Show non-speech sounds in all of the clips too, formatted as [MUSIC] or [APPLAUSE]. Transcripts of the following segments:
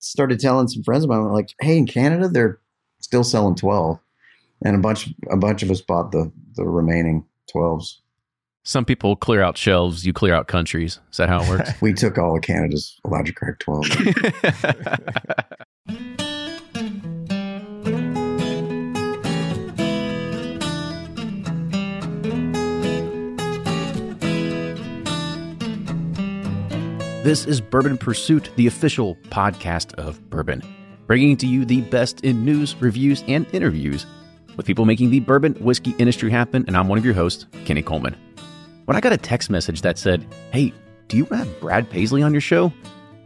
started telling some friends of mine, like, hey, in Canada, they're still selling 12. And a bunch, a bunch of us bought the, the remaining 12s. Some people clear out shelves, you clear out countries. Is that how it works? [LAUGHS] we took all of Canada's Elijah Craig 12. [LAUGHS] [LAUGHS] This is Bourbon Pursuit, the official podcast of bourbon, bringing to you the best in news, reviews, and interviews with people making the bourbon whiskey industry happen. And I'm one of your hosts, Kenny Coleman. When I got a text message that said, Hey, do you have Brad Paisley on your show?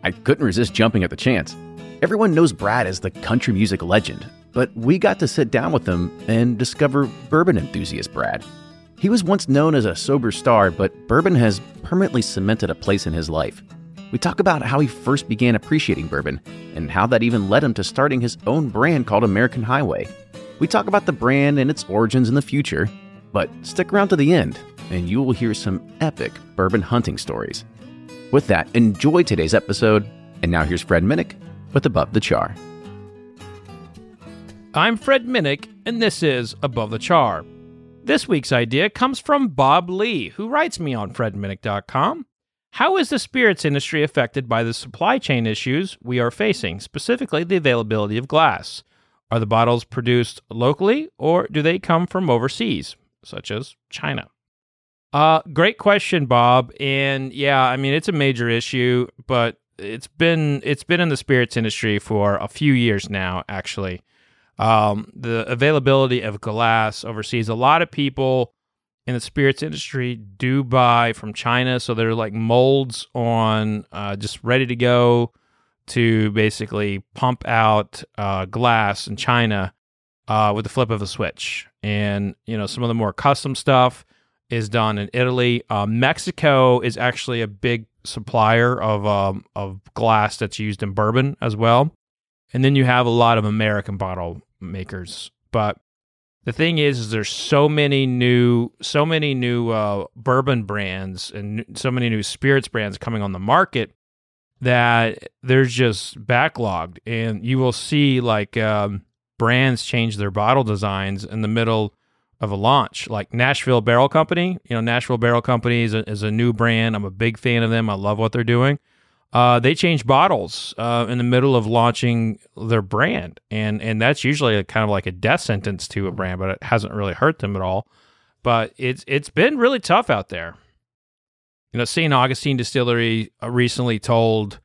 I couldn't resist jumping at the chance. Everyone knows Brad as the country music legend, but we got to sit down with him and discover bourbon enthusiast Brad. He was once known as a sober star, but bourbon has permanently cemented a place in his life. We talk about how he first began appreciating bourbon and how that even led him to starting his own brand called American Highway. We talk about the brand and its origins in the future, but stick around to the end and you will hear some epic bourbon hunting stories. With that, enjoy today's episode. And now here's Fred Minnick with Above the Char. I'm Fred Minnick, and this is Above the Char. This week's idea comes from Bob Lee, who writes me on fredminnick.com. How is the spirits industry affected by the supply chain issues we are facing, specifically the availability of glass? Are the bottles produced locally or do they come from overseas, such as China? Uh, great question, Bob. And yeah, I mean it's a major issue, but it's been it's been in the spirits industry for a few years now, actually. Um, the availability of glass overseas, a lot of people in the spirits industry do buy from China. So they're like molds on uh, just ready to go to basically pump out uh, glass in China uh, with the flip of a switch. And, you know, some of the more custom stuff is done in Italy. Uh, Mexico is actually a big supplier of, um, of glass that's used in bourbon as well. And then you have a lot of American bottle makers. But the thing is, is there's so many new so many new uh, bourbon brands and so many new spirits brands coming on the market that there's just backlogged. And you will see like um, brands change their bottle designs in the middle of a launch. Like nashville barrel company you know nashville barrel company is a, is a new brand. I'm a big fan of them. I love what they're doing uh, they change bottles uh, in the middle of launching their brand, and and that's usually a, kind of like a death sentence to a brand, but it hasn't really hurt them at all. But it's it's been really tough out there. You know, St. Augustine Distillery uh, recently told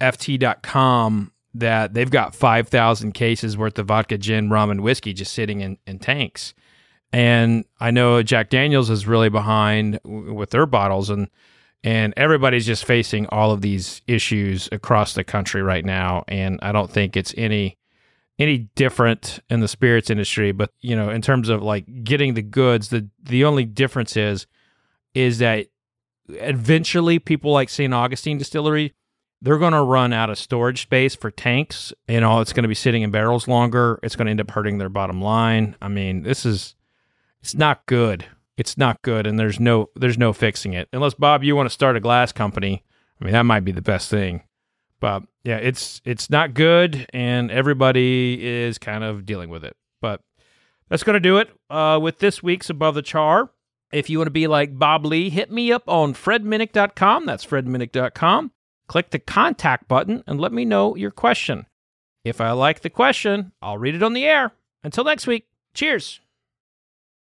FT.com that they've got 5,000 cases worth of vodka, gin, rum, and whiskey just sitting in, in tanks. And I know Jack Daniels is really behind w- with their bottles, and and everybody's just facing all of these issues across the country right now. And i don't think it's any any different in the spirits industry. But you know in terms of like getting the goods the the only difference is is that eventually people like st augustine distillery they're going to run out of storage space for tanks. You know it's going to be sitting in barrels longer. It's going to end up hurting their bottom line. I mean this is it's not good it's not good and there's no there's no fixing it. Unless bob you want to start a glass company i mean that might be the best thing. But yeah it's it's not good and everybody is kind of dealing with it. But that's going to do it uh, with this week's above the char. If you want to be like bob lee hit me up on fredminnick.com that's fredminnick.com click the contact button and let me know your question. If i like the question i'll read it on the air. Until next week cheers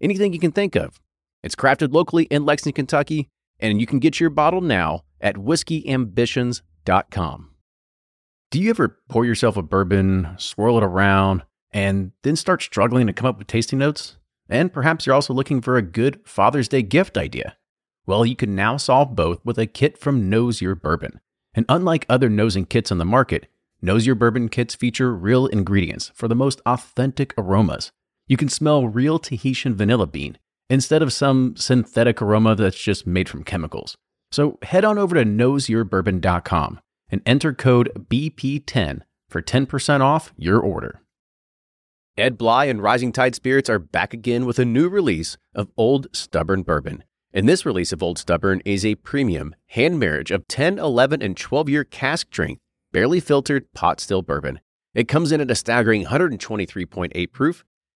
anything you can think of. It's crafted locally in Lexington, Kentucky, and you can get your bottle now at whiskeyambitions.com. Do you ever pour yourself a bourbon, swirl it around, and then start struggling to come up with tasting notes? And perhaps you're also looking for a good Father's Day gift idea. Well, you can now solve both with a kit from Nose Your Bourbon. And unlike other nosing kits on the market, Nose Your Bourbon kits feature real ingredients for the most authentic aromas. You can smell real Tahitian vanilla bean instead of some synthetic aroma that's just made from chemicals. So head on over to noseyourbourbon.com and enter code BP10 for 10% off your order. Ed Bly and Rising Tide Spirits are back again with a new release of Old Stubborn Bourbon. And this release of Old Stubborn is a premium hand marriage of 10, 11, and 12 year cask strength, barely filtered pot still bourbon. It comes in at a staggering 123.8 proof.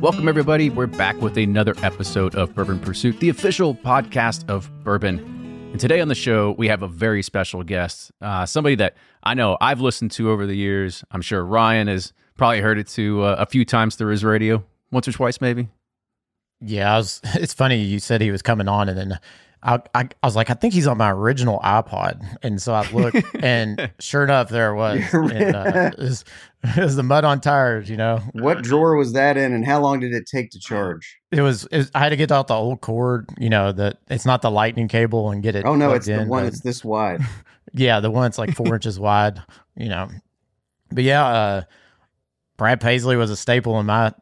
Welcome, everybody. We're back with another episode of Bourbon Pursuit, the official podcast of bourbon. And today on the show, we have a very special guest, uh, somebody that I know I've listened to over the years. I'm sure Ryan has probably heard it to uh, a few times through his radio, once or twice, maybe. Yeah, was, [LAUGHS] it's funny you said he was coming on, and then I, I, I was like, I think he's on my original iPod, and so I looked, [LAUGHS] and sure enough, there it was. And, uh, it, was [LAUGHS] it was the mud on tires, you know. What drawer was that in, and how long did it take to charge? It was, it was I had to get out the old cord, you know, that it's not the lightning cable, and get it. Oh no, it's the one that's this wide. [LAUGHS] Yeah, the one that's like four inches wide, you know. But yeah, uh, Brad Paisley was a staple in my.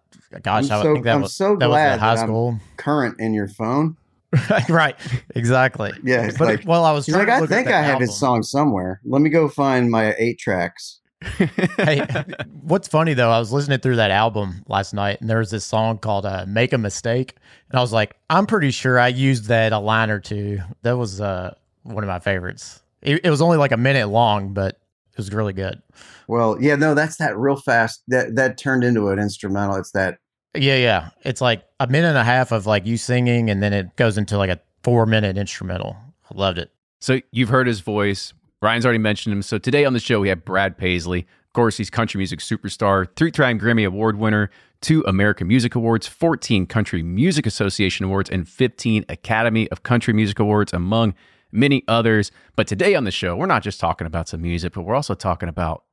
Gosh, I'm I so- think that I'm was so that was glad at high that I'm- school. Current in your phone. [LAUGHS] right, exactly. Yeah, But like well, I was. trying like, to I think I have album. his song somewhere. Let me go find my eight tracks. [LAUGHS] hey, what's funny though, I was listening through that album last night, and there was this song called uh, "Make a Mistake," and I was like, I'm pretty sure I used that a line or two. That was uh, one of my favorites. It, it was only like a minute long, but it was really good. Well, yeah, no, that's that real fast. That that turned into an instrumental. It's that Yeah, yeah. It's like a minute and a half of like you singing, and then it goes into like a four minute instrumental. I loved it. So you've heard his voice. Ryan's already mentioned him. So today on the show, we have Brad Paisley. Of course, he's country music superstar, three time Grammy Award winner, two American Music Awards, 14 Country Music Association Awards, and 15 Academy of Country Music Awards, among many others. But today on the show, we're not just talking about some music, but we're also talking about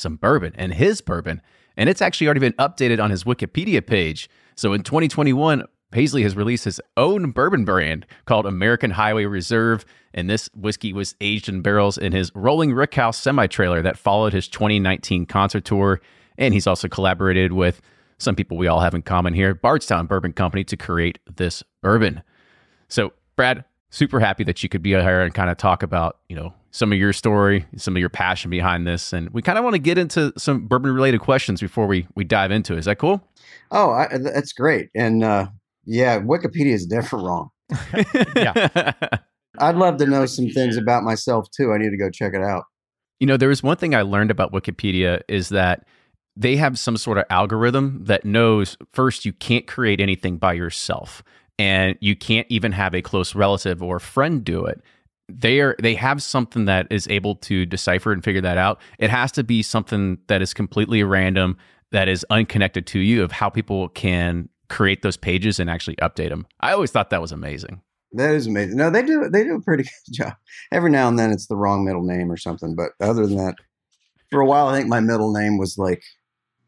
some bourbon and his bourbon. And it's actually already been updated on his Wikipedia page. So in 2021, Paisley has released his own bourbon brand called American Highway Reserve. And this whiskey was aged in barrels in his Rolling Rickhouse semi trailer that followed his 2019 concert tour. And he's also collaborated with some people we all have in common here, Bardstown Bourbon Company, to create this bourbon. So, Brad, super happy that you could be here and kind of talk about, you know, some of your story, some of your passion behind this. And we kind of want to get into some bourbon related questions before we we dive into it. Is that cool? oh, I, that's great. And uh, yeah, Wikipedia is definitely wrong. [LAUGHS] yeah. [LAUGHS] I'd love to know some things about myself too. I need to go check it out. You know, there was one thing I learned about Wikipedia is that they have some sort of algorithm that knows first you can't create anything by yourself and you can't even have a close relative or friend do it. They are they have something that is able to decipher and figure that out. It has to be something that is completely random, that is unconnected to you of how people can create those pages and actually update them. I always thought that was amazing. That is amazing. No, they do they do a pretty [LAUGHS] good job. Every now and then it's the wrong middle name or something, but other than that, for a while I think my middle name was like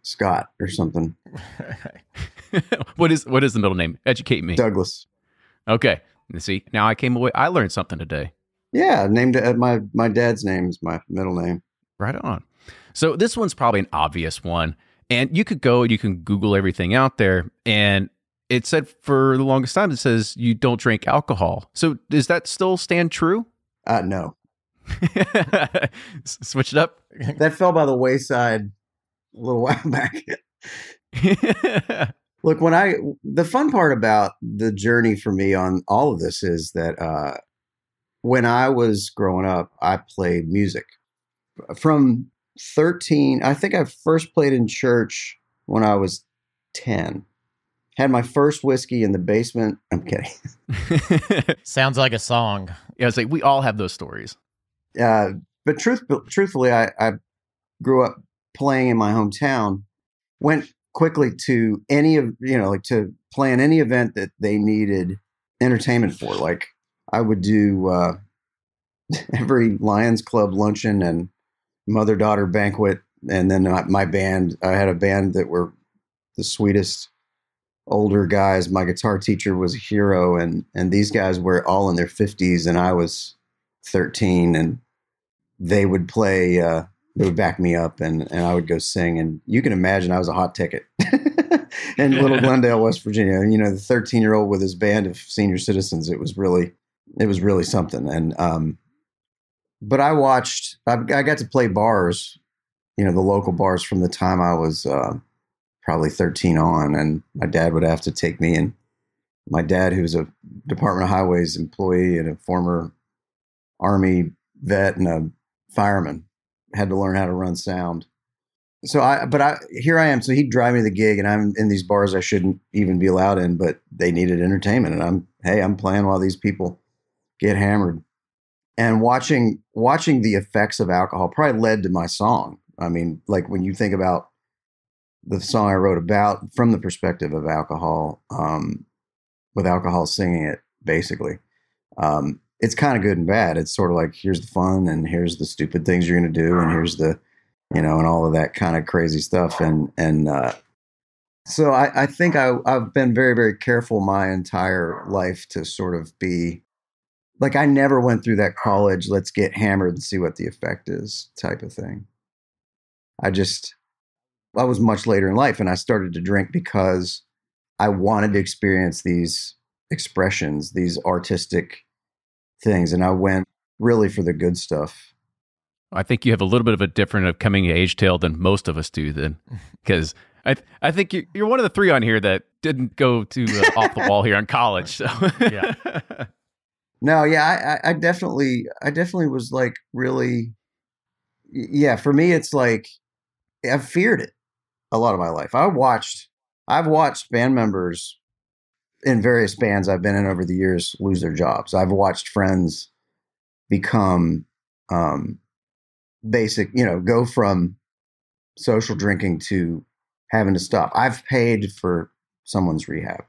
Scott or something. [LAUGHS] [LAUGHS] what is what is the middle name? Educate me. Douglas. Okay. See, now I came away. I learned something today. Yeah, named uh, my my dad's name is my middle name. Right on. So this one's probably an obvious one. And you could go you can Google everything out there. And it said for the longest time, it says you don't drink alcohol. So does that still stand true? Uh, no, [LAUGHS] Switch it up. that fell by the wayside a little while [LAUGHS] back. Look, when I the fun part about the journey for me on all of this is that uh, when I was growing up, I played music from thirteen. I think I first played in church when I was ten. Had my first whiskey in the basement. I'm kidding. [LAUGHS] [LAUGHS] Sounds like a song. yeah, it's like we all have those stories. uh, but truth, truthfully, I, I grew up playing in my hometown. Went quickly to any of you know, like to plan any event that they needed entertainment for. Like I would do uh, [LAUGHS] every Lions Club luncheon and mother daughter banquet, and then my- band. I had a band that were the sweetest older guys. My guitar teacher was a hero, and and these guys were all in their fifties, and I was thirteen, and they would play. Uh, they would back me up, and and I would go sing. And you can imagine I was a hot ticket [LAUGHS] in Little [LAUGHS] Glendale, West Virginia. You know, the thirteen year old with his band of senior citizens. It was really, it was really something. And um, but I watched. I, I got to play bars. You know, the local bars from the time I was. Uh, probably 13 on and my dad would have to take me and my dad who's a department of highways employee and a former army vet and a fireman had to learn how to run sound. So i but i here i am. So he'd drive me to the gig and i'm in these bars i shouldn't even be allowed in but they needed entertainment and i'm hey i'm playing while these people get hammered. And watching watching the effects of alcohol probably led to my song. I mean like when you think about the song I wrote about from the perspective of alcohol, um, with alcohol singing it, basically. Um, it's kind of good and bad. It's sort of like here's the fun, and here's the stupid things you're going to do, and here's the, you know, and all of that kind of crazy stuff. And and uh, so I, I think I, I've been very very careful my entire life to sort of be like I never went through that college. Let's get hammered and see what the effect is type of thing. I just I was much later in life and I started to drink because I wanted to experience these expressions, these artistic things. And I went really for the good stuff. I think you have a little bit of a different of coming of age tale than most of us do, then, [LAUGHS] because I I think you're, you're one of the three on here that didn't go to uh, [LAUGHS] off the wall here in college. So Yeah. [LAUGHS] No, yeah, I, I I definitely, I definitely was like really, yeah. For me, it's like I've feared it a lot of my life. I watched, I've watched band members in various bands I've been in over the years lose their jobs. I've watched friends become um, basic, you know, go from social drinking to having to stop. I've paid for someone's rehab.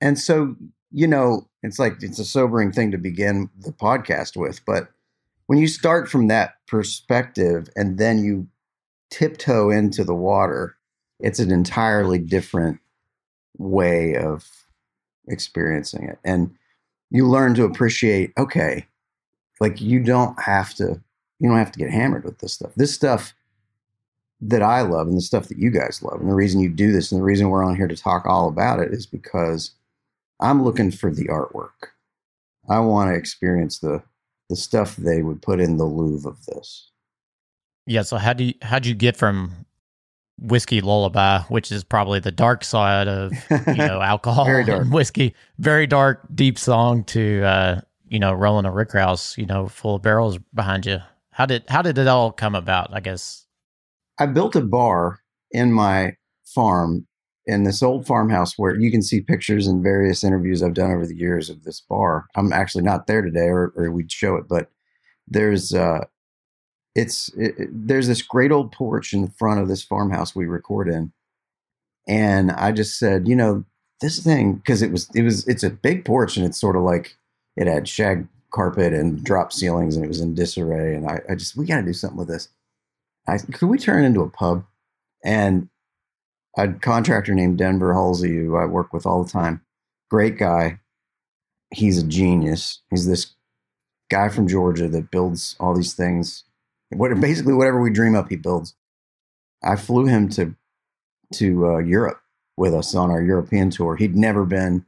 And so, you know, it's like it's a sobering thing to begin the podcast with, but when you start from that perspective and then you tiptoe into the water, it's an entirely different way of experiencing it. And you learn to appreciate, okay, like you don't have to you don't have to get hammered with this stuff. This stuff that I love and the stuff that you guys love. And the reason you do this and the reason we're on here to talk all about it is because I'm looking for the artwork. I want to experience the the stuff they would put in the Louvre of this. Yeah. So how do you how'd you get from whiskey lullaby, which is probably the dark side of you know [LAUGHS] alcohol and whiskey, very dark, deep song to uh, you know rolling a rick house, you know, full of barrels behind you. How did how did it all come about? I guess. I built a bar in my farm in this old farmhouse where you can see pictures and various interviews I've done over the years of this bar. I'm actually not there today, or, or we'd show it, but there's uh, it's it, there's this great old porch in front of this farmhouse we record in, and I just said, you know, this thing because it was it was it's a big porch and it's sort of like it had shag carpet and drop ceilings and it was in disarray, and I, I just we got to do something with this. I, could we turn it into a pub? And a contractor named Denver Halsey, who I work with all the time, great guy. He's a genius. He's this guy from Georgia that builds all these things. What basically whatever we dream up, he builds. I flew him to to uh, Europe with us on our European tour. He'd never been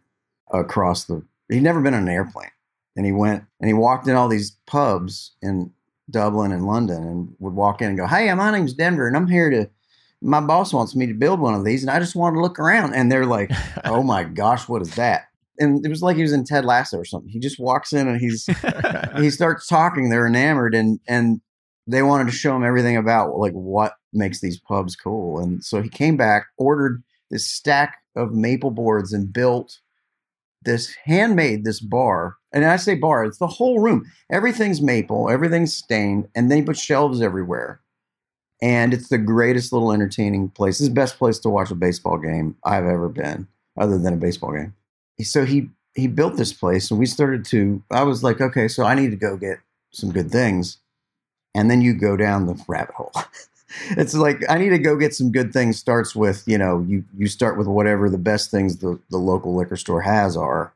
across the. He'd never been on an airplane and he went and he walked in all these pubs in Dublin and London and would walk in and go, Hey, my name's Denver and I'm here to my boss wants me to build one of these and I just want to look around. And they're like, [LAUGHS] Oh my gosh, what is that? And it was like he was in Ted Lasso or something. He just walks in and he's [LAUGHS] he starts talking. They're enamored and and they wanted to show him everything about like what makes these pubs cool. And so he came back, ordered this stack of maple boards and built this handmade this bar. And I say bar, it's the whole room. Everything's maple, everything's stained, and then he put shelves everywhere. And it's the greatest little entertaining place. It's the best place to watch a baseball game I've ever been, other than a baseball game. So he he built this place and we started to I was like, okay, so I need to go get some good things. And then you go down the rabbit hole. [LAUGHS] it's like I need to go get some good things. Starts with you know you you start with whatever the best things the the local liquor store has are,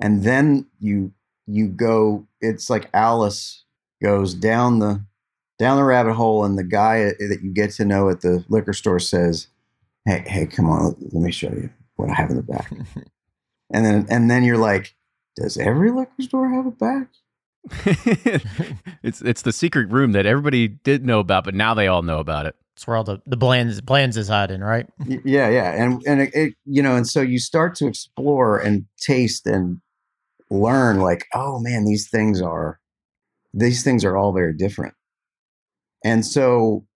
and then you you go. It's like Alice goes down the down the rabbit hole, and the guy that you get to know at the liquor store says, "Hey, hey, come on, let me show you what I have in the back." [LAUGHS] and then and then you're like, "Does every liquor store have a back?" [LAUGHS] it's it's the secret room that everybody did know about, but now they all know about it. It's where all the the blends blends is hiding, right? Yeah, yeah, and and it, it, you know, and so you start to explore and taste and learn, like, oh man, these things are these things are all very different, and so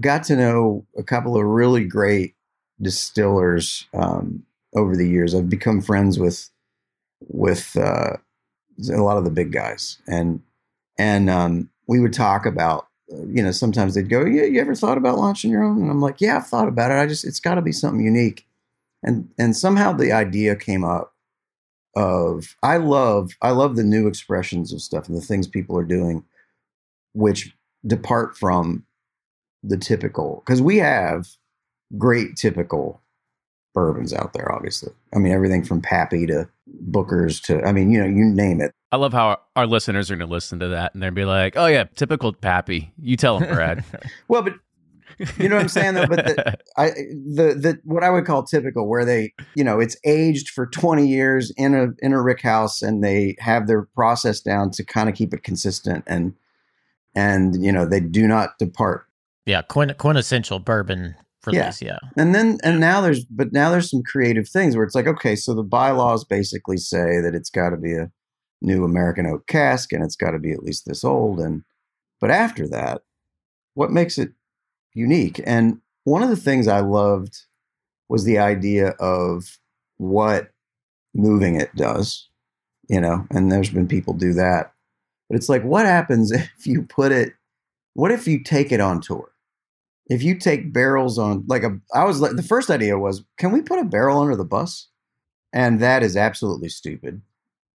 got to know a couple of really great distillers um, over the years. I've become friends with with uh, a lot of the big guys, and and um, we would talk about. You know, sometimes they'd go, "Yeah, you ever thought about launching your own?" And I'm like, "Yeah, I've thought about it. I just, it's got to be something unique." And and somehow the idea came up of I love I love the new expressions of stuff and the things people are doing, which depart from the typical because we have great typical bourbons out there, obviously. I mean, everything from Pappy to Booker's to, I mean, you know, you name it. I love how our listeners are going to listen to that and they'll be like, oh, yeah, typical Pappy. You tell them, Brad. [LAUGHS] [LAUGHS] well, but you know what I'm saying though. But the, I, the the what I would call typical, where they, you know, it's aged for 20 years in a in a rick house, and they have their process down to kind of keep it consistent, and and you know they do not depart. Yeah, quintessential bourbon release. Yeah. yeah. And then and now there's but now there's some creative things where it's like, okay, so the bylaws basically say that it's got to be a new American oak cask and it's got to be at least this old. And but after that, what makes it unique? And one of the things I loved was the idea of what moving it does, you know, and there's been people do that. But it's like, what happens [LAUGHS] if you put it, what if you take it on tour? If you take barrels on like a I was like the first idea was can we put a barrel under the bus? And that is absolutely stupid.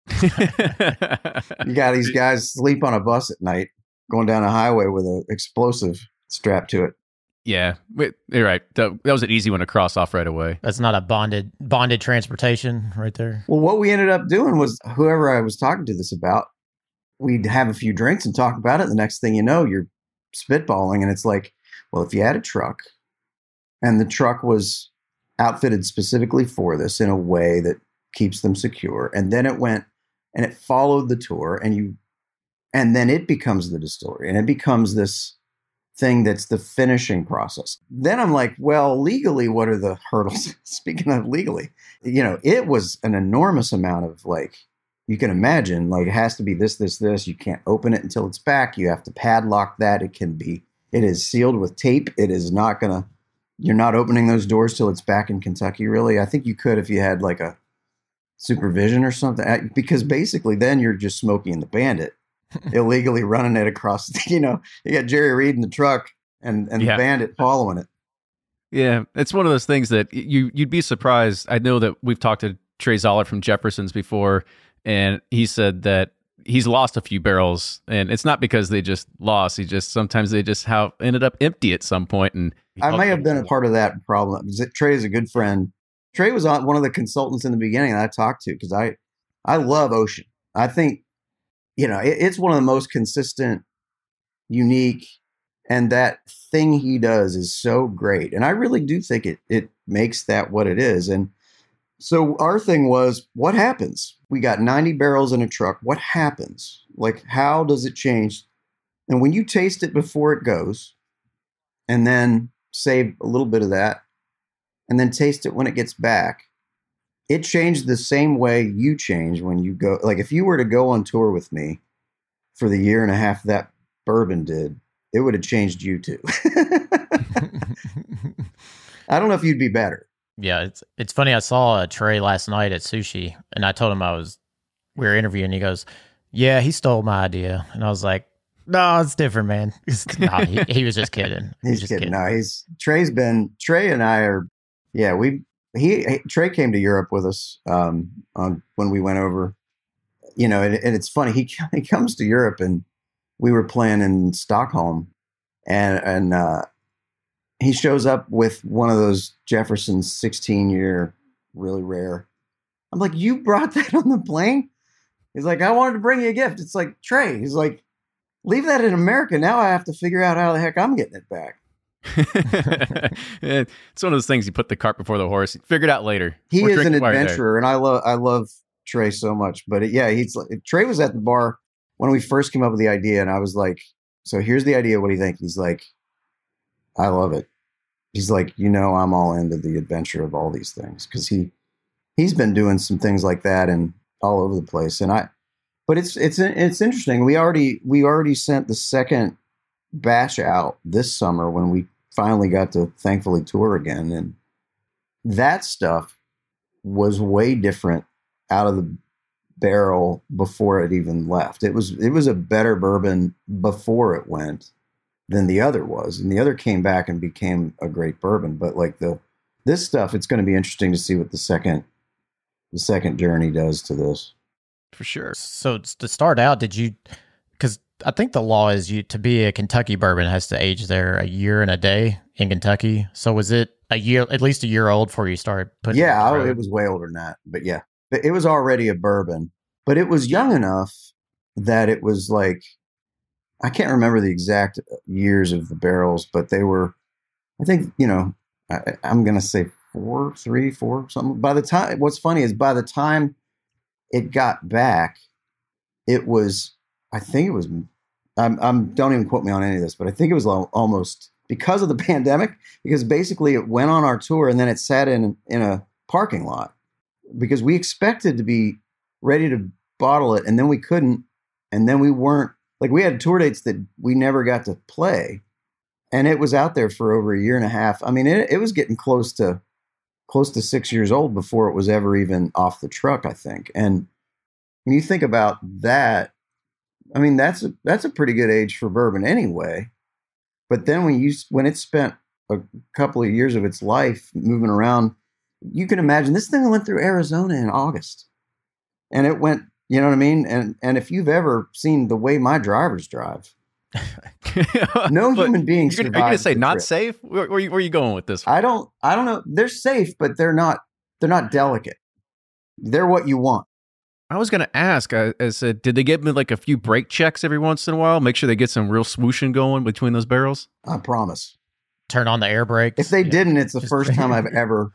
[LAUGHS] you got these guys sleep on a bus at night going down a highway with an explosive strapped to it. Yeah, you're right. That, that was an easy one to cross off right away. That's not a bonded bonded transportation right there. Well, what we ended up doing was whoever I was talking to this about, we'd have a few drinks and talk about it. The next thing you know, you're spitballing, and it's like, well, if you had a truck and the truck was outfitted specifically for this in a way that keeps them secure, and then it went and it followed the tour, and you, and then it becomes the distillery, and it becomes this thing that's the finishing process. Then I'm like, well, legally, what are the hurdles? [LAUGHS] Speaking of legally, you know, it was an enormous amount of like, you can imagine, like, it has to be this, this, this. You can't open it until it's back. You have to padlock that. It can be it is sealed with tape. It is not going to, you're not opening those doors till it's back in Kentucky, really. I think you could if you had like a supervision or something, because basically then you're just smoking the bandit, [LAUGHS] illegally running it across, [LAUGHS] you know, you got Jerry Reed in the truck and, and yeah. the bandit following it. Yeah, it's one of those things that you you'd be surprised. I know that we've talked to Trey Zoeller from Jefferson's before, and he said that he's lost a few barrels, and it's not because they just lost. He just sometimes they just have ended up empty at some point. And I may have been a part of that problem. Trey is a good friend. Trey was on one of the consultants in the beginning that I talked to because I I love Ocean. I think you know it, it's one of the most consistent, unique, and that thing he does is so great. And I really do think it it makes that what it is. And So our thing was, what happens? We got 90 barrels in a truck. What happens? Like, how does it change? And when you taste it before it goes, and then save a little bit of that, and then taste it when it gets back, it changed the same way you change when you go. Like, if you were to go on tour with me for the year and a half that bourbon did, it would have changed you too. [LAUGHS] [LAUGHS] I don't know if you'd be better. Yeah, it's it's funny. I saw a Trey last night at sushi, and I told him I was we were interviewing. He goes, "Yeah, he stole my idea," and I was like, "No, it's different, man." [LAUGHS] nah, he, he, was just kidding. [LAUGHS] He's just kidding. kidding. No, he's Trey's been Trey and I are. Yeah, we he, he Trey came to Europe with us um, on when we went over. You know, and, and it's funny. He [LAUGHS] he comes to Europe, and we were playing in Stockholm, and and uh, he shows up with one of those Jefferson's 16 year, really rare. I'm like, you brought [LAUGHS] that on the plane? He's like, I wanted to bring you a gift. It's like, Trey, he's like, leave that in America. Now I have to figure out how the heck I'm getting it back. [LAUGHS] it's one of those things you put the cart before the horse. Figure it out later. He We're is an adventurer, and I love I love Trey so much. But it, yeah, he's Trey was at the bar when we first came up with the idea, and I was like, "So here's the idea. What do you think?" He's like, "I love it." He's like, you know, I'm all into the adventure of all these things because he he's been doing some things like that and all over the place. And I, but it's it's it's interesting. We already we already sent the second batch out this summer when we finally got to thankfully tour again, and that stuff was way different out of the barrel before it even left. It was it was a better bourbon before it went than the other was, and the other came back and became a great bourbon. But like the this stuff, it's going to be interesting to see what the second the second journey does to this. For sure. So to start out, did you? Because I think the law is you to be a Kentucky bourbon has to age there a year and a day in Kentucky. So was it a year, at least a year old before you started putting? Yeah, it, it was way older than that. But yeah, it was already a bourbon, but it was young enough that it was like I can't remember the exact uh, years of the barrels, but they were, I think, you know, I, am going to say four, three, four, something. By the time, what's funny is by the time it got back, it was, I think it was, I'm, I'm don't even quote me on any of this, but I think it was almost because of the [LAUGHS] pandemic, because basically it went on our tour and then it sat in in a parking lot because we expected to be ready to bottle it and then we couldn't and then we weren't like we had tour dates that we never got to play and it was out there for over a year and a half. I mean it, it was getting close to close to six years old before it was ever even off the truck i think. And when you think about that i mean that's a that's a pretty good age for bourbon anyway. But then when you when it spent a couple of years of its life moving around you can imagine this thing went through arizona in august and it went you know what I mean? And and if you've ever seen the way my drivers drive, [LAUGHS] no human being. You're, going to say not trip. safe? Where, where, where, are you going with this? I don't. I don't know. They're safe, but they're not. They're not delicate. They're what you want. I was going to ask. I, I, said, did they give me like a few brake checks every once in a while? Make sure they get some real swooshing going between those barrels. I promise. Turn on the air brakes. If they didn't, it's the first time I've ever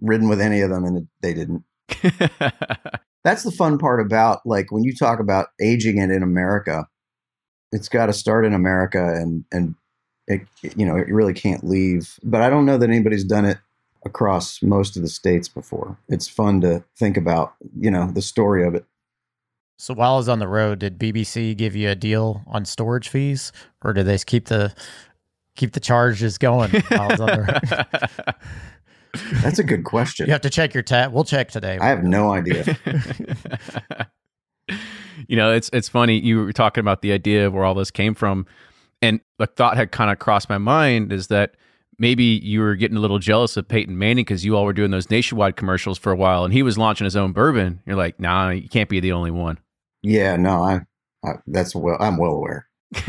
ridden with any of them, and they didn't. [LAUGHS] that's the fun part about like when you talk about aging it in America, it's got to start in America and and it you know it really can't leave. But I don't know that anybody's done it across most of the states before. It's fun to think about, you know, the story of it. So while I was on the road, did BBC give you a deal on storage fees, or did they keep the keep the charges going? [LAUGHS] While I was on the That's a good question. You have to check your tab. We'll check today. I have no idea. [LAUGHS] you know, it's it's funny. You were talking about the idea of where all this came from, and the thought had kind of crossed my mind is that maybe you were getting a little jealous of Peyton Manning because you all were doing those nationwide commercials for a while, and he was launching his own bourbon. You're like, nah, you can't be the only one. Yeah, no, I, I that's well, I'm well aware. [LAUGHS]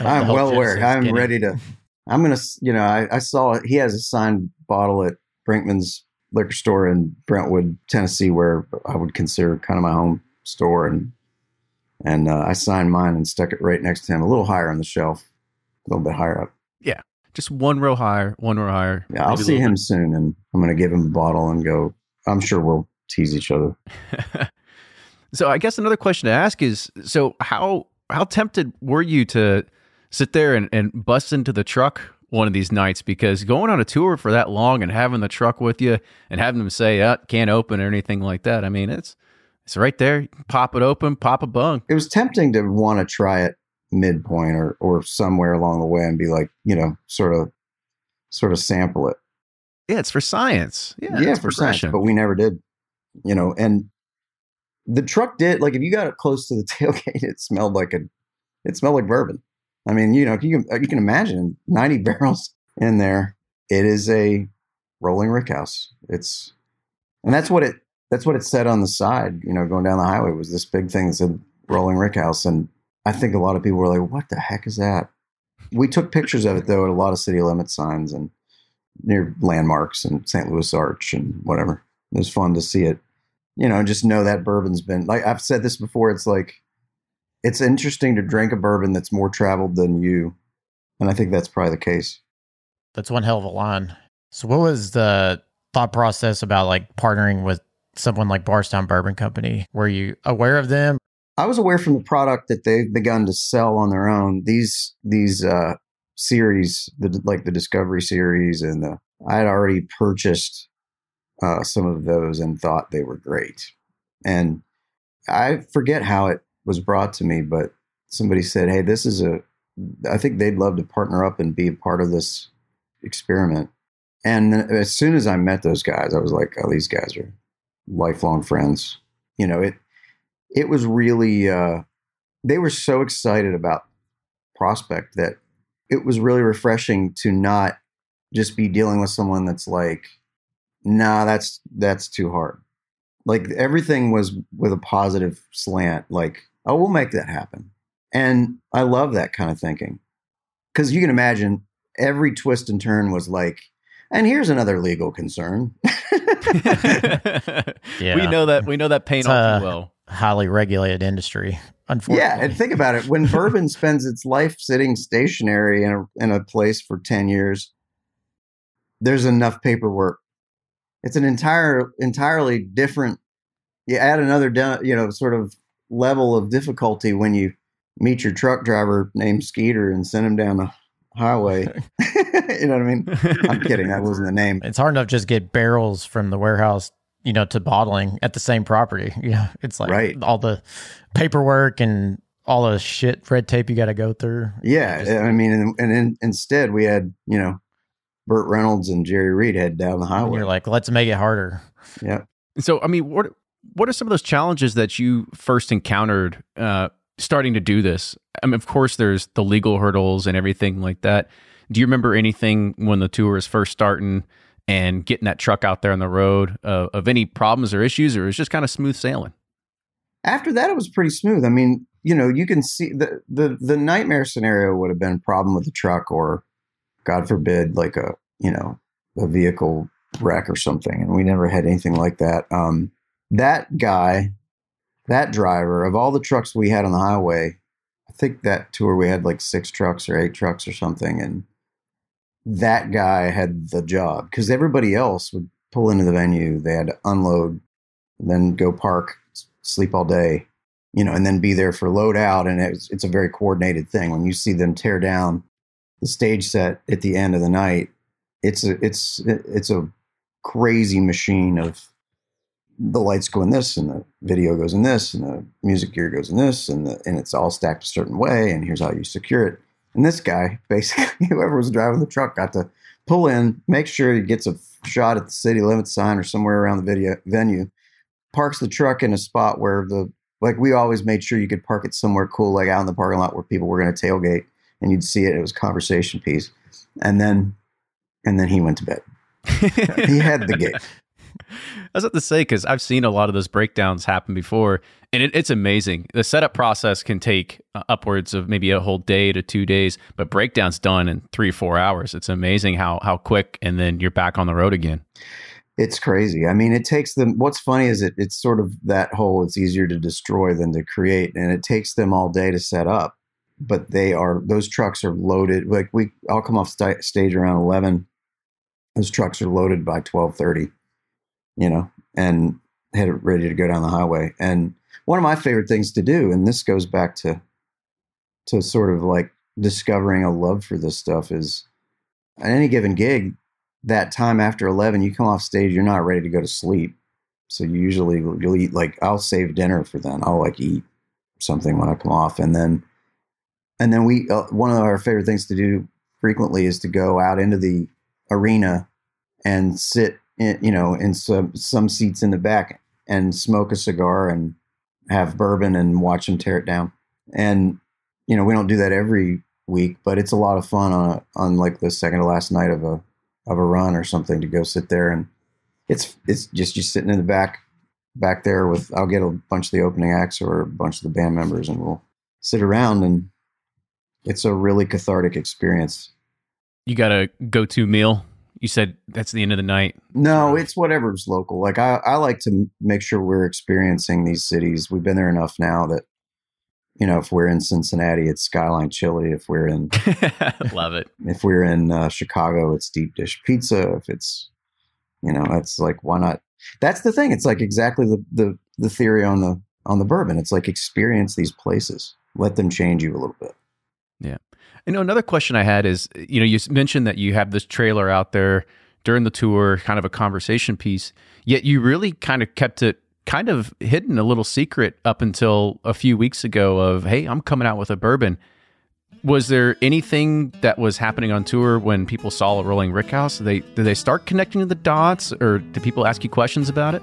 I'm well aware. I'm ready to I'm gonna, you know, I, I saw he has a signed bottle at Brinkman's liquor store in Brentwood, Tennessee, where I would consider kind of my home store, and and uh, I signed mine and stuck it right next to him, a little higher on the shelf, a little bit higher up. Yeah, just one row higher, one row higher. Yeah, I'll see him soon, and I'm going to give him a bottle and go. I'm sure we'll tease each other. [LAUGHS] so I guess another question to ask is: so how how tempted were you to sit there and, and bust into the truck one of these nights? Because going on a tour for that long and having the truck with you and having them say, "Uh, can't open" or anything like that. I mean, it's it's right there. Pop it open, pop a bung. It was tempting to want to try it midpoint or or somewhere along the way and be like, you know, sort of sort of sample it. Yeah, it's for science. Yeah, Yeah, it's for science, but we never did. You know, and the truck did like if you got it close to the [LAUGHS] tailgate, it smelled like a it smelled like bourbon. I mean, you know, you can you can imagine 90 [LAUGHS] barrels in there. It is a rolling rick house. It's and that's what it that's what it said on the side, you know, going down the highway was this big thing that said rolling rick house. And I think a lot of people were like, What the heck is that? We took pictures of it though at a lot of city limit signs and near landmarks and St. Louis Arch and whatever. It was fun to see it. You know, just know that bourbon's been like I've said this before. It's like it's interesting to drink a bourbon that's more traveled than you, and I think that's probably the case. That's one hell of a line. So, what was the thought process about like partnering with someone like Bardstown Bourbon Company? Were you aware of them? I was aware from the product that they've begun to sell on their own. These these uh, series, the like the Discovery series, and the I had already purchased uh, some of those and thought they were great. And I forget how it was brought to me, but somebody said, "Hey, this is a. I think they'd love to partner up and be a part of this experiment." And as soon as I met those guys, I was like, "Oh, these guys are lifelong friends." You know it. It was really. Uh, they were so excited about prospect that it was really refreshing to not just be dealing with someone that's like, "Nah, that's that's too hard." Like everything was with a positive slant. Like, oh, we'll make that happen. And I love that kind of thinking because you can imagine every twist and turn was like, and here's another legal concern. [LAUGHS] [LAUGHS] Yeah. We know that we know that pain It's, all too well. Highly regulated industry, unfortunately. yeah, and think about it: when [LAUGHS] bourbon spends its life sitting stationary in a in a place for ten years, there's enough paperwork. It's an entire entirely different. You add another, you know, sort of level of difficulty when you meet your truck driver named Skeeter and send him down the highway. [LAUGHS] [LAUGHS] you know what I mean? I'm kidding. That wasn't the name. It's hard enough just get barrels from the warehouse, you know, to bottling at the same property. [LAUGHS] You know, it's like Right. all the paperwork and all the shit red tape you got to go through. Yeah, Just- I mean, and, and in, instead we had you know Burt Reynolds and Jerry Reed head down the And highway. you're like, let's make it harder. yeah. So, I mean, what what are some of those challenges that you first encountered uh, starting to do this? I mean, of course, there's the legal hurdles and everything like that. Do you remember anything when the tour was first starting and getting that truck out there on the road uh, of any problems or issues, or it was just kind of smooth sailing? After that, it was pretty smooth. I mean, you know, you can see the the the nightmare scenario would have been a problem with the truck, or God forbid, like a you know a vehicle wreck or something. And we never had anything like that. Um, that guy, that driver, of all the trucks we had on the highway, I think that tour we had like six trucks or eight trucks or something, and that guy had the job because everybody else would pull into the venue. They had to unload, then go park, sleep all day, you know, and then be there for load out. And it's, it's a very coordinated thing. When you see them tear down the stage set at the end of the night, it's a, it's, it's a crazy machine of the lights go in this and the video goes in this and the music gear goes in this and the, and it's all stacked a certain way. And here's how you secure it. And this guy, [LAUGHS] basically, whoever was driving the truck, got to pull in, make sure he gets a shot at the city limit sign or somewhere around the video venue, parks the truck in a spot where the like we always made sure you could park it somewhere cool, like out in the parking lot where people were going to tailgate, and you'd see it. It was a conversation piece, and then and then he went to bed. He had the gig. [LAUGHS] I was about to say because I've seen a lot of those breakdowns happen before, and it, it's amazing. The setup process can take uh, upwards of maybe a whole day to two days, but breakdowns done in three or four hours. It's amazing how how quick, and then you're back on the road again. It's crazy. I mean, it takes them. What's funny is it, it's sort of that whole. It's easier to destroy than to create, and it takes them all day to set up. But they are those trucks are loaded. Like we, I'll come off st- stage around eleven. Those trucks are loaded by twelve thirty, you know, and headed ready to go down the highway. And one of my favorite things to do, and this goes back to to sort of like discovering a love for this stuff, is at any given gig, that time after eleven, you come off stage, you're not ready to go to sleep. So you usually you'll eat like I'll save dinner for then. I'll like eat something when I come off, and then and then we uh, one of our favorite things to do frequently is to go out into the arena and sit in, you know in some some seats in the back and smoke a cigar and have bourbon and watch them tear it down. And you know we don't do that every week but it's a lot of fun on a, on like the second to last night of a of a run or something to go sit there and it's it's just you sitting in the back back there with I'll get a bunch of the opening acts or a bunch of the band members and we'll sit around and it's a really cathartic experience. You got a go to meal? You said that's the end of the night. No, it's whatever's local. Like I, I like to make sure we're experiencing these cities. We've been there enough now that, you know, if we're in Cincinnati, it's Skyline Chili. If we're in, [LAUGHS] love it. If we're in uh, Chicago, it's deep dish pizza. If it's, you know, it's like why not? That's the thing. It's like exactly the the the theory on the on the bourbon. It's like experience these places. Let them change you a little bit. Yeah. Know, another question I had is, you know, you mentioned that you have this trailer out there during the tour, kind of a conversation piece, yet you really kind of kept it kind of hidden a little secret up until a few weeks ago of, hey, I'm coming out with a bourbon. Was there anything that was happening on tour when people saw a rolling rickhouse? Did they did they start connecting the dots or did people ask you questions about it?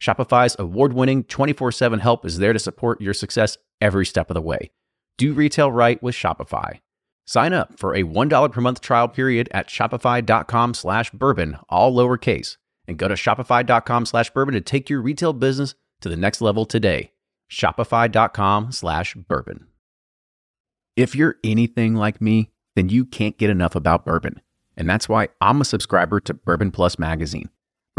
Shopify's award winning 24 7 help is there to support your success every step of the way. Do retail right with Shopify. Sign up for a $1 per month trial period at shopify.com slash bourbon, all lowercase, and go to shopify.com slash bourbon to take your retail business to the next level today. Shopify.com slash bourbon. If you're anything like me, then you can't get enough about bourbon. And that's why I'm a subscriber to Bourbon Plus magazine.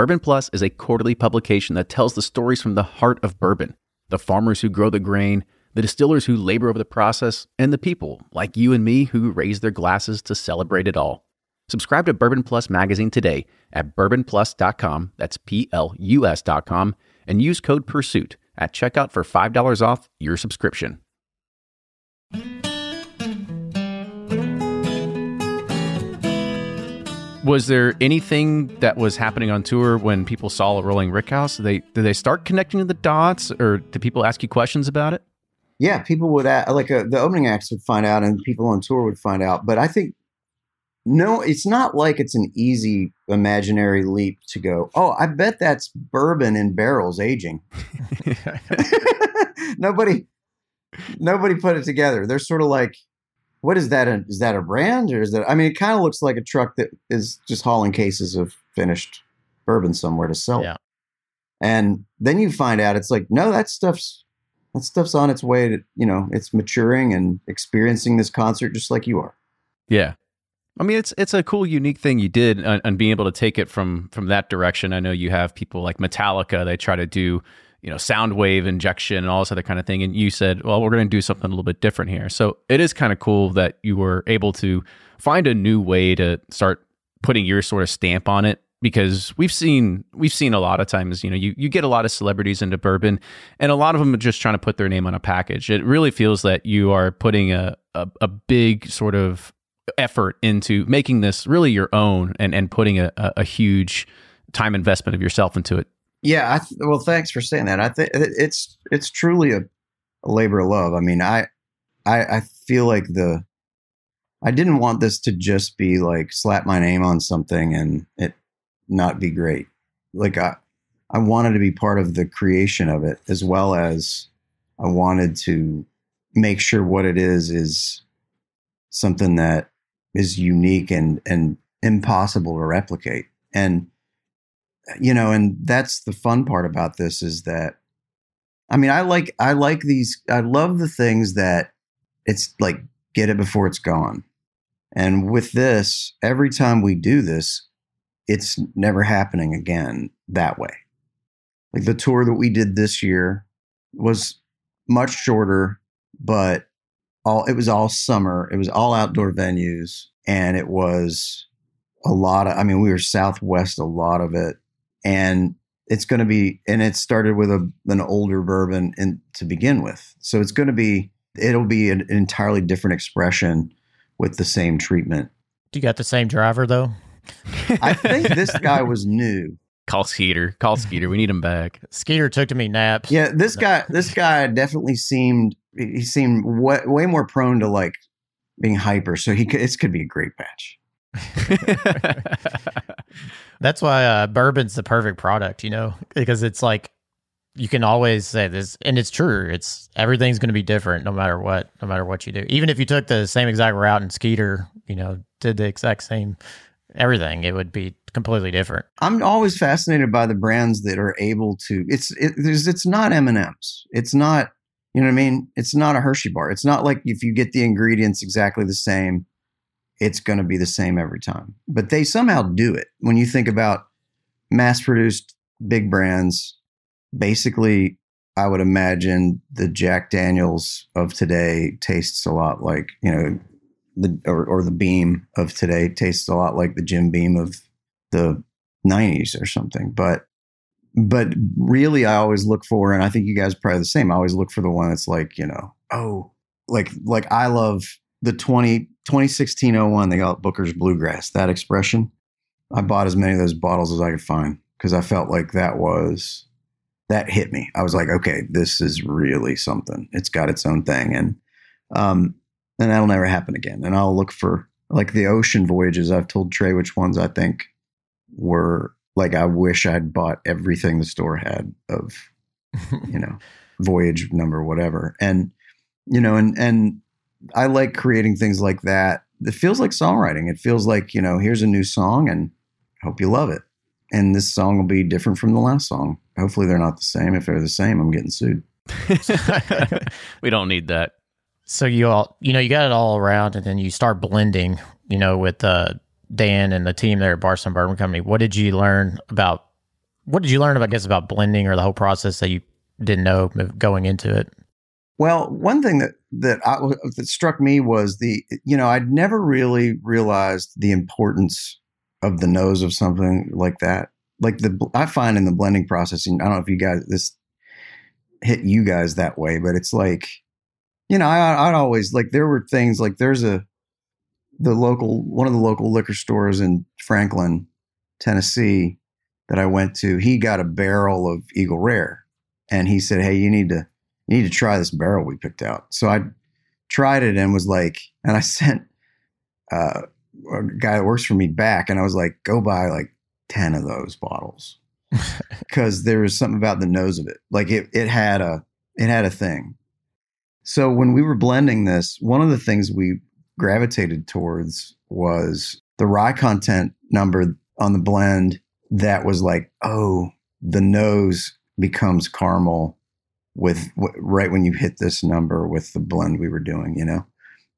Bourbon Plus is a quarterly publication that tells the stories from the heart of bourbon the farmers who grow the grain, the distillers who labor over the process, and the people like you and me who raise their glasses to celebrate it all. Subscribe to Bourbon Plus magazine today at bourbonplus.com, that's P L U S.com, and use code PURSUIT at checkout for $5 off your subscription. Was there anything that was happening on tour when people saw a rolling rickhouse? Did they did they start connecting to the dots, or did people ask you questions about it? Yeah, people would ask, like uh, the opening acts would find out, and people on tour would find out. But I think no, it's not like it's an easy imaginary leap to go. Oh, I bet that's bourbon in barrels aging. [LAUGHS] [LAUGHS] nobody, nobody put it together. They're sort of like, what is that? A, is that a brand or is that? I mean, it kind of looks like a truck that is just hauling cases of finished bourbon somewhere to sell. Yeah. And then you find out it's like, no, that stuff's that stuff's on its way to, you know, it's maturing and experiencing this concert just like you are. Yeah. I mean, it's it's a cool, unique thing you did, uh, and being able to take it from from that direction. I know you have people like Metallica; they try to do you know sound wave injection and all this other kind of thing. And you said, well, we're going to do something a little bit different here. So it is kind of cool that you were able to find a new way to start putting your sort of stamp on it because we've seen we've seen a lot of times you know you, you get a lot of celebrities into bourbon and a lot of them are just trying to put their name on a package it really feels that you are putting a, a, a big sort of effort into making this really your own and, and putting a, a, a huge time investment of yourself into it Yeah, th- well, thanks for saying that. I think it's it's truly a, a labor of love. I mean, I, I I feel like the I didn't want this to just be like slap my name on something and it not be great. Like I I wanted to be part of the creation of it as well as I wanted to make sure what it is is something that is unique and and impossible to replicate. And you know, and that's the fun part about this is that I mean, I like I like these I love the things that it's like get it before it's gone. And with this, every time we do this, it's never happening again that way. Like the tour that we did this year was much shorter, but all it was all summer. It was all outdoor venues and it was a lot of I mean, we were southwest a lot of it. And it's going to be and it started with a an older bourbon in, to begin with. So it's going to be it'll be an, an entirely different expression with the same treatment. You got the same driver though. I think this guy was new. call skeeter call skeeter we need him back Skeeter took to me naps. Yeah, this guy this guy definitely seemed he seemed way, way more prone to like being hyper. So he could, this could be a great batch. [LAUGHS] That's why uh, bourbon's the perfect product, you know, because it's like you can always say this, and it's true. It's everything's going to be different no matter what, no matter what you do. Even if you took the same exact route and Skeeter, you know, did the exact same everything, it would be completely different. I'm always fascinated by the brands that are able to. It's it, it's not M and M's. It's not you know what I mean. It's not a Hershey bar. It's not like if you get the ingredients exactly the same, it's going to be the same every time. But they somehow do it. When you think about mass produced big brands, basically, I would imagine the Jack Daniels of today tastes a lot like you know the or, or the Beam of today tastes a lot like the Jim Beam of the 90s or something. But but really I always look for and I think you guys probably the same. I always look for the one that's like, you know, oh, like like I love the 20 2016 01 they got Booker's Bluegrass, that expression. I bought as many of those bottles as I could find because I felt like that was that hit me. I was like, okay, this is really something. It's got its own thing and um and that'll never happen again. And I'll look for like the ocean voyages. I've told Trey which ones I think were like I wish I'd bought everything the store had of [LAUGHS] you know voyage number whatever. And you know and and I like creating things like that. It feels like songwriting. It feels like, you know, here's a new song and hope you love it. And this song will be different from the last song. Hopefully they're not the same. If they're the same, I'm getting sued. [LAUGHS] we don't need that So you all, you know, you got it all around, and then you start blending, you know, with uh, Dan and the team there at Bardstown Bourbon Company. What did you learn about? What did you learn about, I guess, about blending or the whole process that you didn't know going into it? Well, one thing that that I, that struck me was the you know I'd never really realized the importance of the nose of something like that. Like the I find in the blending process, and I don't know if you guys this hit you guys that way, but it's like you know I, I'd always like there were things like there's a the local one of the local liquor stores in Franklin, Tennessee that I went to. He got a barrel of Eagle Rare, and he said, "Hey, you need to." You need to try this barrel we picked out. So I tried it and was like, and I [LAUGHS] sent uh, a guy that works for me back, and I was like, go buy like ten of those bottles [LAUGHS] because there was something about the nose of it, like it it had a it had a thing. So when we were blending this, one of the things we gravitated towards was the rye content number on the blend that was like, oh, the nose becomes caramel with right when you hit this number with the blend we were doing, you know,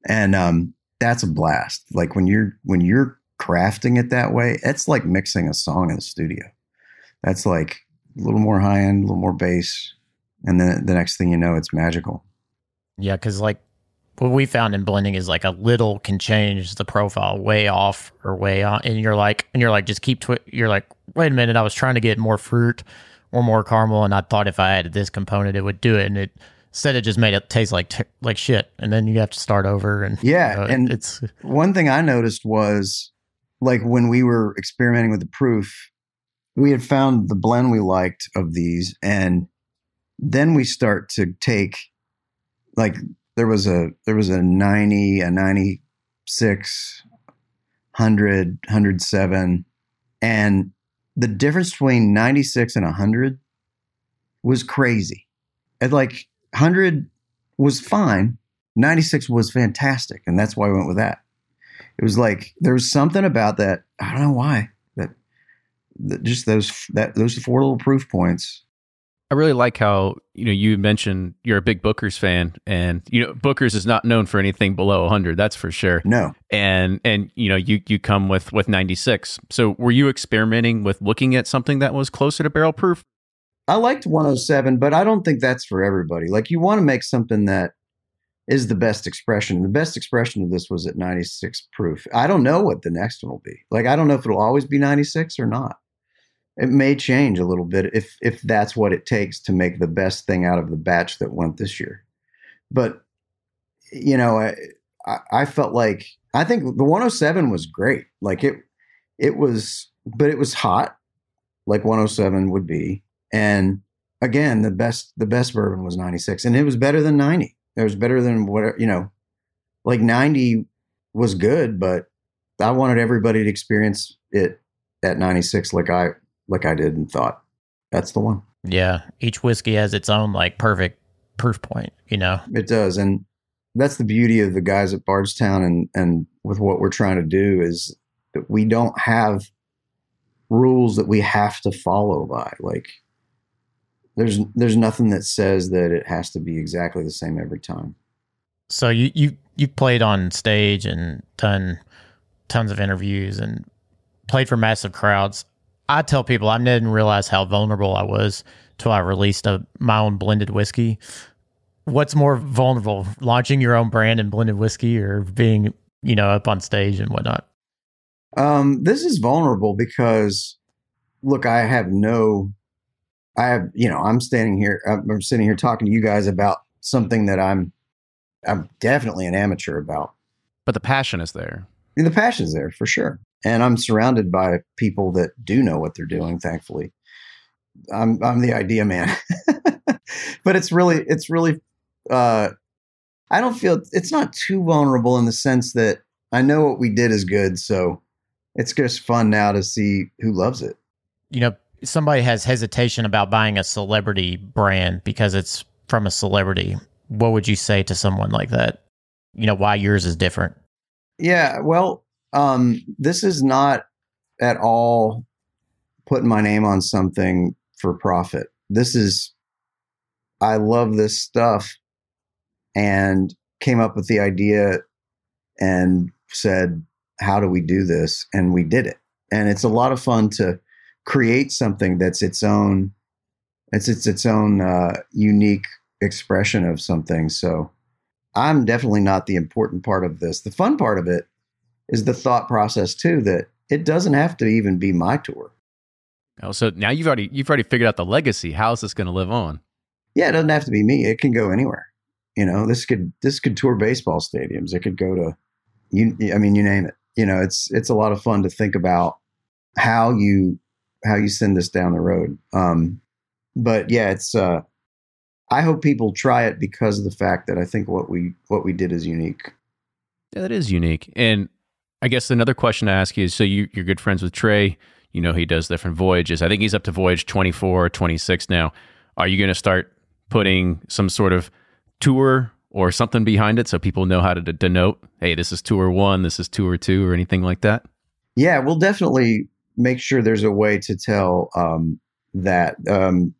and um, that's a blast. Like when you're when you're crafting it that way, it's like mixing a song in the studio. That's like a little more high end, a little more bass, and then the next thing you know, it's magical. Yeah, because like what we found in blending is like a little can change the profile way off or way on, and you're like, and you're like, just keep. Twi- you're like, wait a minute, I was trying to get more fruit or more caramel, and I thought if I added this component, it would do it, and it instead it just made it taste like t- like shit, and then you have to start over. And Yeah, and- it's One thing I noticed was like when we were experimenting with the proof, we had found the blend we liked of these, and then we start to take like there was a there was a 90, a 96, 100, 107, and the difference between 96 and 100 was crazy. And like 100 was fine, 96 was fantastic, and that's why I went with that. It was like there was something about that. I don't know why that, that just those that those four little proof points. I really like how you know you mentioned you're a big Booker's fan, and you know Booker's is not known for anything below 100. That's for sure. No, And and you know you you come with with 96. So were you experimenting with looking at something that was closer to barrel proof? I liked 107, but I don't think that's for everybody. Like you want to make something that is the best expression. The best expression of this was at 96 proof. I don't know what the next one will be. Like I don't know if it'll always be 96 or not. It may change a little bit if if that's what it takes to make the best thing out of the batch that went this year. But you know, I I, felt like I think the 107 was great. Like it it was but it was hot like 107 would be and again the best the best bourbon was 96 and it was better than 90 it was better than what you know like 90 was good but i wanted everybody to experience it at 96 like i like i did and thought that's the one yeah. Each whiskey has its own like perfect proof point. You know. it does and that's the beauty of the guys at bardstown and and with what we're trying to do is that we don't have rules that we have to follow by like there's there's nothing that says that it has to be exactly the same every time So you you you played on stage and done tons of interviews and played for massive crowds. I tell people I didn't realize how vulnerable I was till I released a my own blended whiskey. What's more vulnerable, launching your own brand and blended whiskey, or being you know up on stage and whatnot? Um, this is vulnerable because, look, I have no, I have, you know, I'm standing here, I'm I'm sitting here talking to you guys about something that I'm, I'm definitely an amateur about. But the passion is there. And the passion's there for sure, and I'm surrounded by people that do know what they're doing. Thankfully, I'm I'm the idea man, [LAUGHS] but it's really it's really, uh, I don't feel it's not too vulnerable in the sense that I know what we did is good, so it's just fun now to see who loves it. You know, somebody has hesitation about buying a celebrity brand because it's from a celebrity. What would you say to someone like that? You know, why yours is different? Yeah, well, um, this is not at all putting my name on something for profit. This is, I love this stuff and came up with the idea and said, how do we do this? And we did it. And it's a lot of fun to create something that's its own, it's its, its own uh, unique expression of something. So, I'm definitely not the important part of this. The fun part of it is the thought process too that it doesn't have to even be my tour. Oh, so now you've already you've already figured out the legacy. How is this going to live on? Yeah, it doesn't have to be me. It can go anywhere. You know, this could this could tour baseball stadiums. It could go to you I mean you name it. You know, it's it's a lot of fun to think about how you how you send this down the road. Um but yeah, it's uh I hope people try it because of the fact that I think what we what we did is unique. Yeah, that is unique. And I guess another question to ask you is: so you, you're good friends with Trey. You know he does different voyages. I think he's up to voyage 24 or 26 now. Are you going to start putting some sort of tour or something behind it so people know how to denote? Hey, this is tour one. This is tour two, or anything like that. Yeah, we'll definitely make sure there's a way to tell um, that. Um,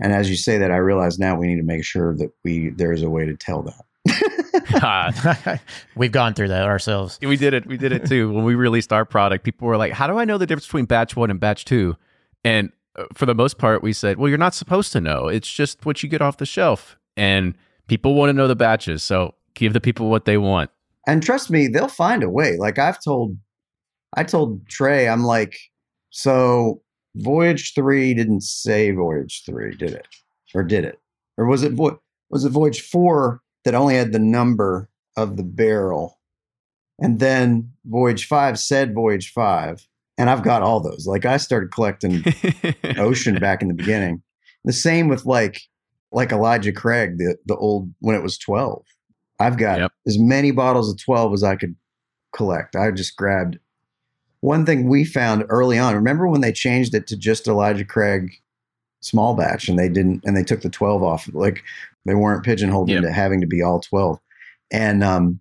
and as you say that, I realize now we need to make sure that we there is a way to tell that. [LAUGHS] [LAUGHS] We've gone through that ourselves. we did it. We did it too. When we released our product, people were like, "How do I know the difference between batch one and batch two? And uh, for the most part, we said, "Well, you're not supposed to know. It's just what you get off the shelf." And people want to know the batches. So Give the people what they want. And trust me, they'll find a way. Like I've told, I told Trey, I'm like, so Voyage Three didn't say Voyage Three, did it? Or did it? Or was it Vo- was it Voyage Four that only had the number of the barrel? And then Voyage Five said Voyage Five, and I've got all those. Like I started collecting [LAUGHS] Ocean back in the beginning. The same with like like Elijah Craig, the the old when it was twelve. I've got Yep. as many bottles of twelve as I could collect. I just grabbed one thing we found early on. Remember when they changed it to just Elijah Craig small batch and they didn't and they took the 12 off like they weren't pigeonholed Yep. into having to be all 12 and um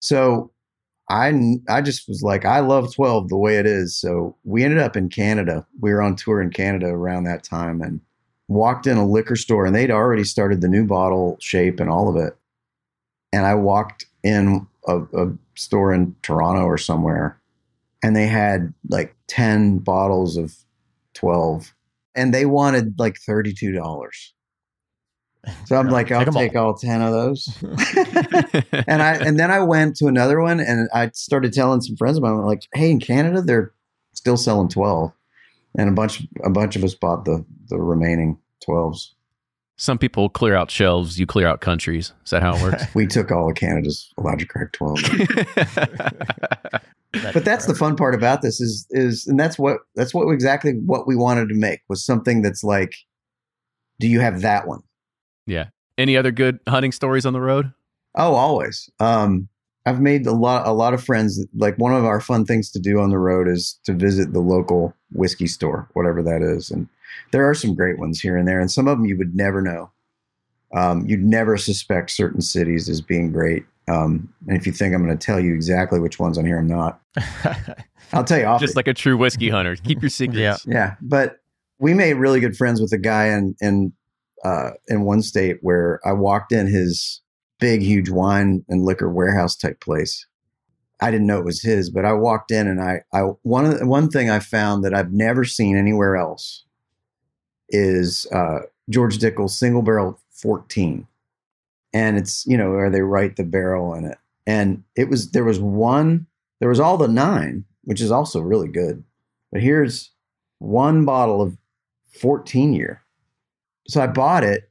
so i i just was like i love 12 the way it is. So we ended up in canada. We were on tour in canada around that time and walked in a liquor store and they'd already started the new bottle shape and all of it. And i walked in a, a store in toronto or somewhere and they had like 10 bottles of 12 and they wanted like $32 so i'm like i'll take 'em all. take all 10 of those [LAUGHS] [LAUGHS] and I and then I went to another one and I started telling some friends of mine like, hey, in Canada they're still selling twelve, and a bunch a bunch of us bought the the remaining twelves. Some people clear out shelves, you clear out countries. Is that how it works? [LAUGHS] We took all of Canada's Elijah Craig twelve. but that's the fun part about this is is and that's what that's what exactly what we wanted to make was something that's like, do you have that one? Yeah. Any other good hunting stories on the road? Oh, always. Um, I've made a lot, a lot of friends. Like one of our fun things to do on the road is to visit the local whiskey store, whatever that is, and there are some great ones here and there, and some of them you would never know. Um, you'd never suspect certain cities as being great. Um, and if you think I'm going to tell you exactly which ones on here, I'm not. [LAUGHS] I'll tell you off. Just like a true whiskey hunter. Keep your [LAUGHS] secrets. Yeah. Yeah, but we made really good friends with a guy in in uh, in one state where I walked in his big, huge wine and liquor warehouse type place. I didn't know it was his, but I walked in and I, I one the, one thing I found that I've never seen anywhere else is uh, George Dickel's single barrel 14, and it's you know where they write the barrel in it, and it was there was one there was all the nine, which is also really good, but here's one bottle of 14 year. So I bought it.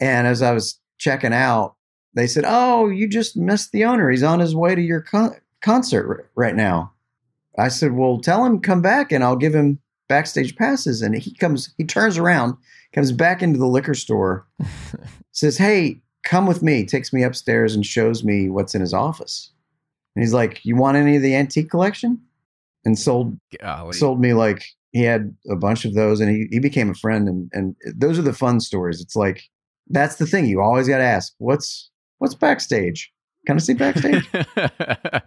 And as I was checking out, they said, Oh, you just missed the owner. He's on his way to your con- concert r- right now. I said, Well, tell him come back and I'll give him backstage passes. And he comes, he turns around, comes back into the liquor store, [LAUGHS] says, Hey, come with me, takes me upstairs and shows me what's in his office. And he's like, You want any of the antique collection? And sold Golly. sold me like he had a bunch of those and he, he became a friend and, and those are the fun stories it's like that's the thing you always got to ask what's what's backstage can i see backstage [LAUGHS]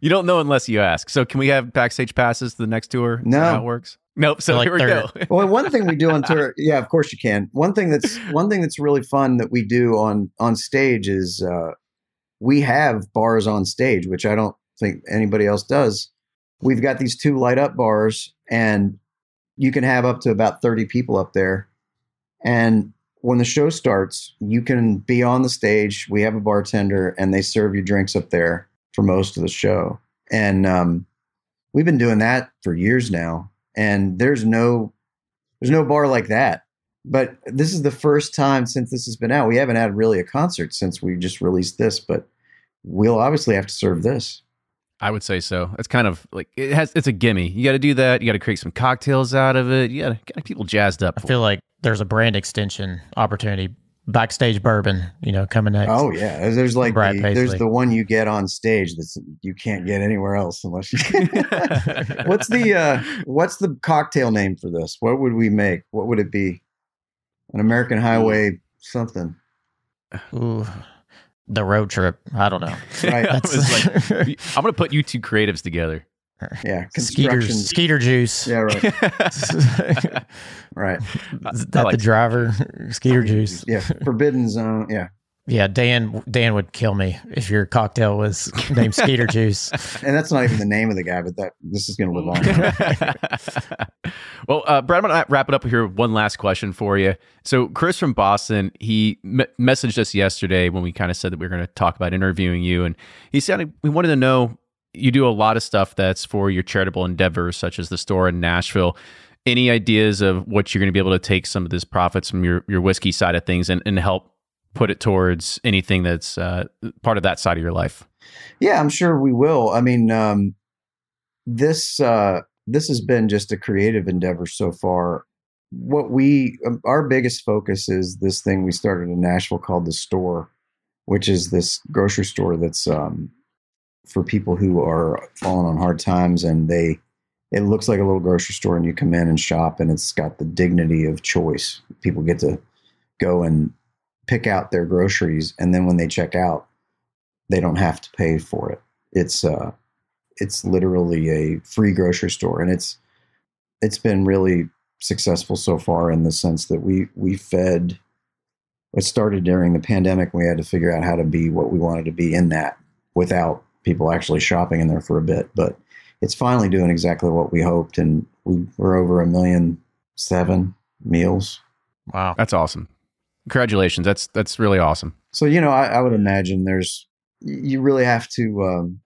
you don't know unless you ask. So can we have backstage passes to the next tour? Is that No. how it works. Nope. So Like here we go. [LAUGHS] well one thing we do on tour [LAUGHS] yeah of course you can one thing that's one thing that's really fun that we do on on stage is uh we have bars on stage which i don't think anybody else does we've got these two light up bars and you can have up to about 30 people up there. And when the show starts you can be on the stage we have a bartender and they serve you drinks up there for most of the show. And um, we've been doing that for years now and there's no there's no bar like that. But this is the first time since this has been out we haven't had really a concert since we just released this but we'll obviously have to serve this I would say so. It's kind of like it has. It's a gimme. You got to do that. You got to create some cocktails out of it. You got to get people jazzed up. I feel like there's a brand extension opportunity. Backstage bourbon, you know, coming next. Oh yeah, there's, there's like Brad the, there's the one you get on stage that's you can't get anywhere else unless you. [LAUGHS] what's the uh, what's the cocktail name for this? What would we make? What would it be? An American Highway something, Ooh, the road trip. I don't know. [LAUGHS] right? I like, [LAUGHS] I'm gonna put you two creatives together. Yeah, Skeeter. Skeeter juice. Yeah, right, [LAUGHS] right. Is that like the driver? Skeeter juice. Yeah, Forbidden Zone. Yeah, Yeah, Dan Dan would kill me if your cocktail was [LAUGHS] named Skeeter Juice. And that's not even the name of the guy, but that this is going to live on. [LAUGHS] well, uh, Brad, I'm going to wrap it up here with one last question for you. So, Chris from Boston, he me- messaged us yesterday when we kind of said that we were going to talk about interviewing you. And he said, we wanted to know you do a lot of stuff that's for your charitable endeavors, such as the store in Nashville. Any ideas of what you're going to be able to take some of this profits from your, your whiskey side of things and, and help put it towards anything that's uh, part of that side of your life? Yeah, I'm sure we will. I mean, um, this uh, this has been just a creative endeavor so far. What we um, our biggest focus is this thing we started in Nashville called the Store, which is this grocery store that's um, for people who are falling on hard times and they it looks like a little grocery store and you come in and shop and it's got the dignity of choice. People get to go and pick out their groceries and then when they check out they don't have to pay for it it's uh it's literally a free grocery store and it's it's been really successful so far in the sense that we we fed it started during the pandemic we had to figure out how to be what we wanted to be in that without people actually shopping in there for a bit but it's finally doing exactly what we hoped and we, we're over a million seven meals Wow. That's awesome. Congratulations. That's that's really awesome. So you know, I, I would imagine there's you really have to um,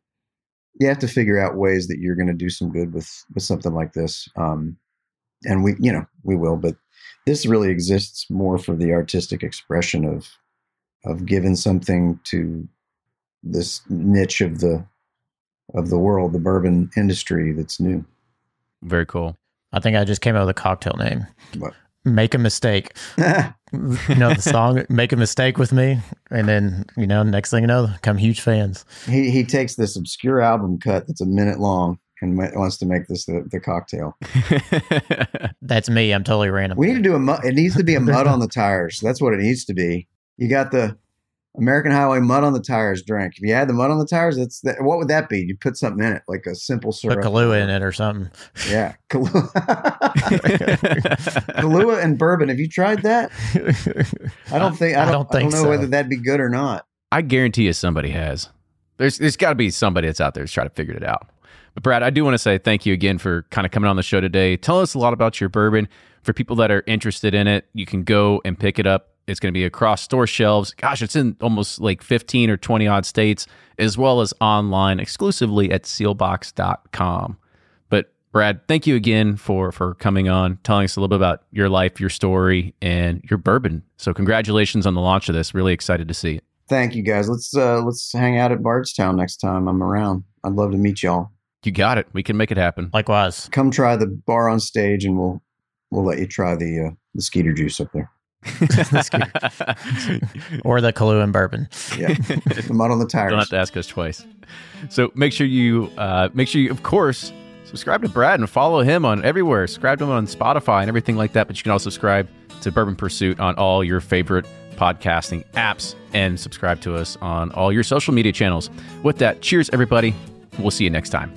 you have to figure out ways that you're going to do some good with with something like this, um, and we you know we will. But this really exists more for the artistic expression of of giving something to this niche of the of the world, the bourbon industry that's new. Very cool. I think I just came up with a cocktail name. What? Make a mistake. [LAUGHS] [LAUGHS] you know the song "Make a Mistake with Me," and then you know next thing you know, become huge fans. he he takes this obscure album cut that's a minute long and wants to make this the, the cocktail. [LAUGHS] That's me. I'm totally random. We need to do a mud. It needs to be a mud on the tires. That's what it needs to be. You got the American Highway mud on the tires drink. If you had the mud on the tires, that's that, what would that be? You put something in it, like a simple syrup, Put syrup. Kahlua in it or something. Yeah, [LAUGHS] Kahlua. Kahlua and bourbon. Have you tried that? I don't think. I I don't, don't I don't think know so. whether that'd be good or not. I guarantee you somebody has. There's there's got to be somebody that's out there that's trying to figure it out. But Brad, I do want to say thank you again for kind of coming on the show today. Tell us a lot about your bourbon. For people that are interested in it, you can go and pick it up. It's going to be across store shelves. Gosh, it's in almost like 15 or 20 odd states, as well as online exclusively at seelbachs.com. But Brad, thank you again for for coming on, telling us a little bit about your life, your story, and your bourbon. So congratulations on the launch of this. Really excited to see it. Thank you, guys. Let's uh let's hang out at Bardstown next time I'm around. I'd love to meet y'all. You got it. We can make it happen. Likewise. Come try the bar on stage, and we'll we'll let you try the uh, the Skeeter juice up there. [LAUGHS] [LAUGHS] Or the Kahlua and bourbon. Yeah, the mud on the tires. Don't have to ask us twice. So make sure you, uh, make sure you, of course, subscribe to Brad and follow him on everywhere. Subscribe to him on Spotify and everything like that. But you can also subscribe to Bourbon Pursuit on all your favorite podcasting apps and subscribe to us on all your social media channels. With that, cheers, everybody. We'll see you next time.